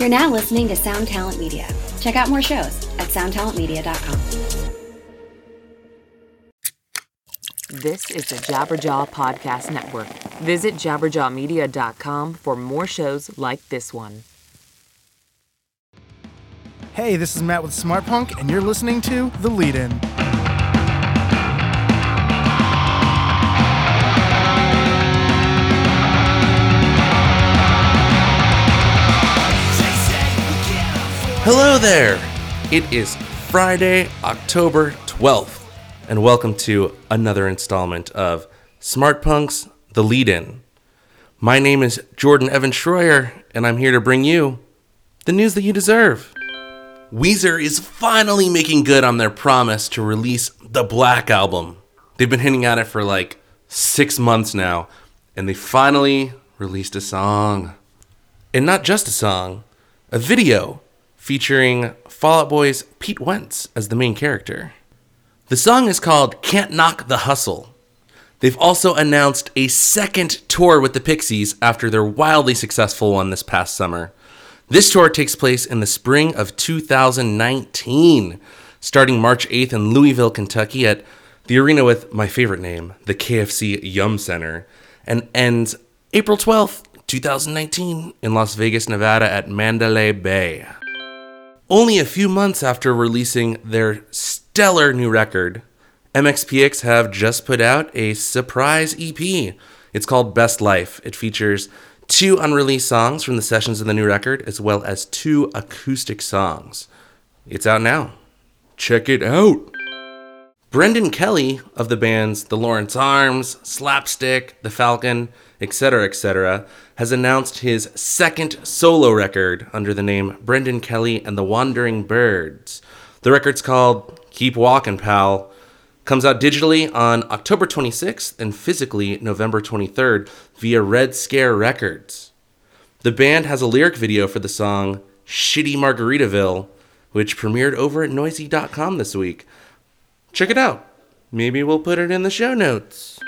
You're now listening to Sound Talent Media. Check out more shows at soundtalentmedia.com. This is the Jabberjaw Podcast Network. Visit jabberjawmedia.com for more shows like this one. Hey, this is Matt with Smartpunk, and you're listening to The Lead In. Hello there! It is Friday, October 12th, and welcome to another installment of Smartpunk's The Lead In. My name is Jordan Evan Schroyer, and I'm here to bring you the news that you deserve. Weezer is finally making good on their promise to release the Black Album. They've been hinting at it for like six months now, and they finally released a song. And not just a song, a video featuring Fall Out Boy's Pete Wentz as the main character. The song is called Can't Knock the Hustle. They've also announced a second tour with the Pixies after their wildly successful one this past summer. This tour takes place in the spring of 2019, starting March 8th in Louisville, Kentucky at the arena with my favorite name, the KFC Yum Center, and ends April 12th, 2019 in Las Vegas, Nevada at Mandalay Bay. Only a few months after releasing their stellar new record, MXPX have just put out a surprise EP. It's called Best Life. It features two unreleased songs from the sessions of the new record, as well as two acoustic songs. It's out now. Check it out. Brendan Kelly of the bands The Lawrence Arms, Slapstick, The Falcon, etc., etc., has announced his second solo record under the name Brendan Kelly and the Wandering Birds. The record's called Keep Walking, Pal. Comes out digitally on October 26th and physically November 23rd via Red Scare Records. The band has a lyric video for the song Shitty Margaritaville, which premiered over at noisey.com this week. Check it out. Maybe we'll put it in the show notes.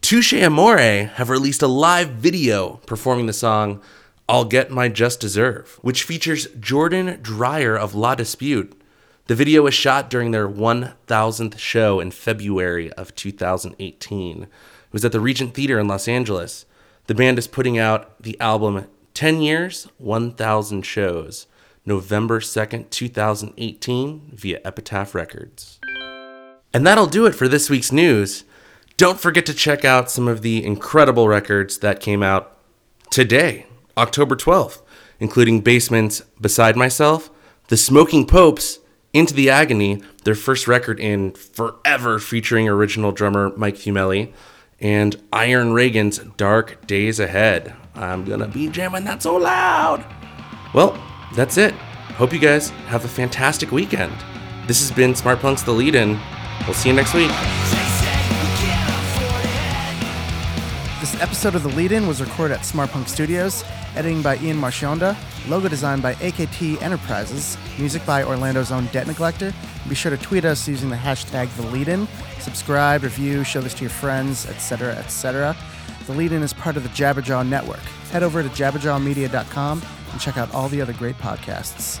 Touché Amoré have released a live video performing the song I'll Get My Just Deserve, which features Jordan Dreyer of La Dispute. The video was shot during their 1000th show in February of 2018. It was at the Regent Theater in Los Angeles. The band is putting out the album 10 Years, 1000 Shows, November 2nd, 2018, via Epitaph Records. And that'll do it for this week's news. Don't forget to check out some of the incredible records that came out today, October 12th, including Basement's Beside Myself, The Smoking Popes, Into the Agony, their first record in forever featuring original drummer Mike Felumlee, and Iron Reagan's Dark Days Ahead. I'm gonna be jamming that so loud. Well, that's it. Hope you guys have a fantastic weekend. This has been Smartpunk's The Lead In. We'll see you next week. This episode of The Lead In was recorded at Smartpunk Studios, editing by Ian Marchionda, logo designed by AKT Enterprises, music by Orlando's own Debt Neglector. Be sure to tweet us using the hashtag The Lead In, subscribe, review, show this to your friends, etc., etc. The Lead In is part of the Jabberjaw Network. Head over to jabberjawmedia.com and check out all the other great podcasts.